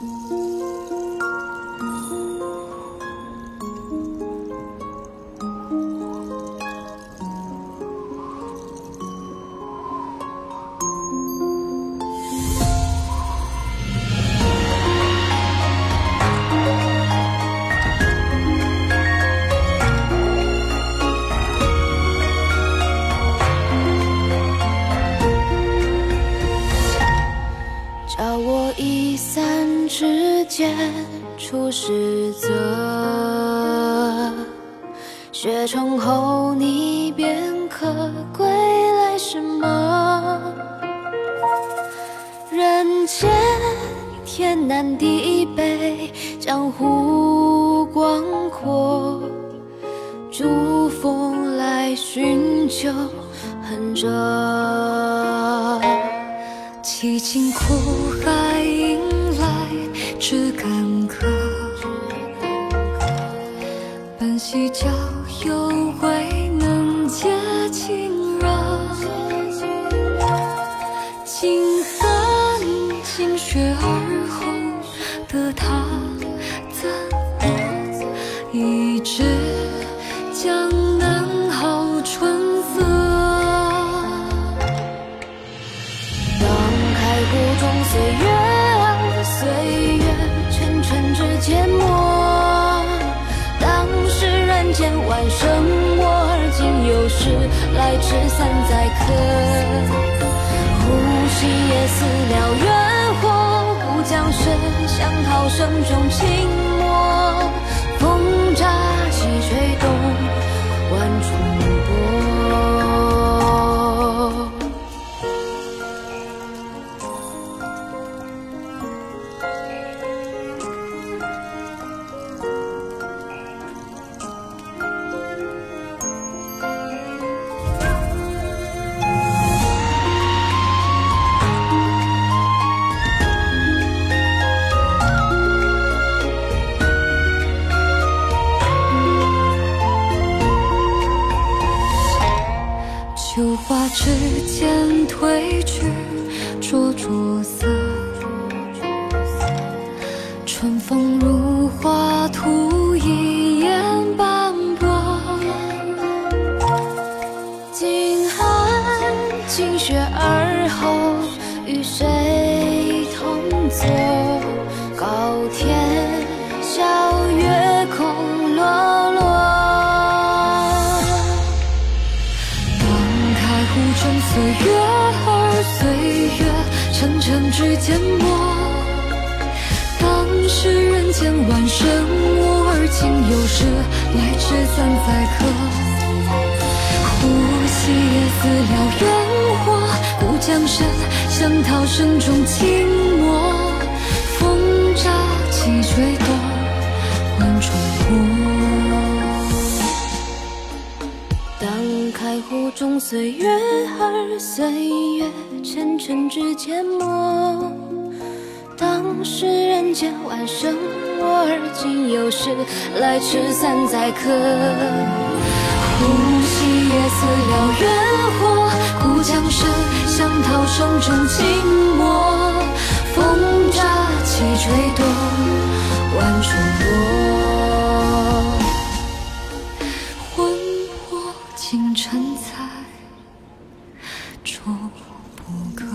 教我一散之间出师责，学成后你便可归来什么？人间天南地北，江湖广阔，珠峰来寻求恨者。凄清苦海迎来只干戈，半溪交友未能解情热。今恨尽血而后得他怎么？一直江开壶中岁月啊，岁月沉沉只缄默。当时人间万生我而今又是，来迟三载客。呼吸也似燎原火，故江声响涛声中倾没秋花指尖褪去灼灼色，春风如画图一眼斑驳。静寒静雪月儿，岁月沉沉至缄默。当时人间万生我而今又是，来迟三载客。呼吸夜似燎原火，故江声响涛声中静默。风乍起吹动壶中岁月，而岁月沉沉指尖磨。当时人间万生，我而今又是来迟三载客。呼吸夜色燎原火，孤江声响涛声中静默。风乍起，吹动。现在捉摸不。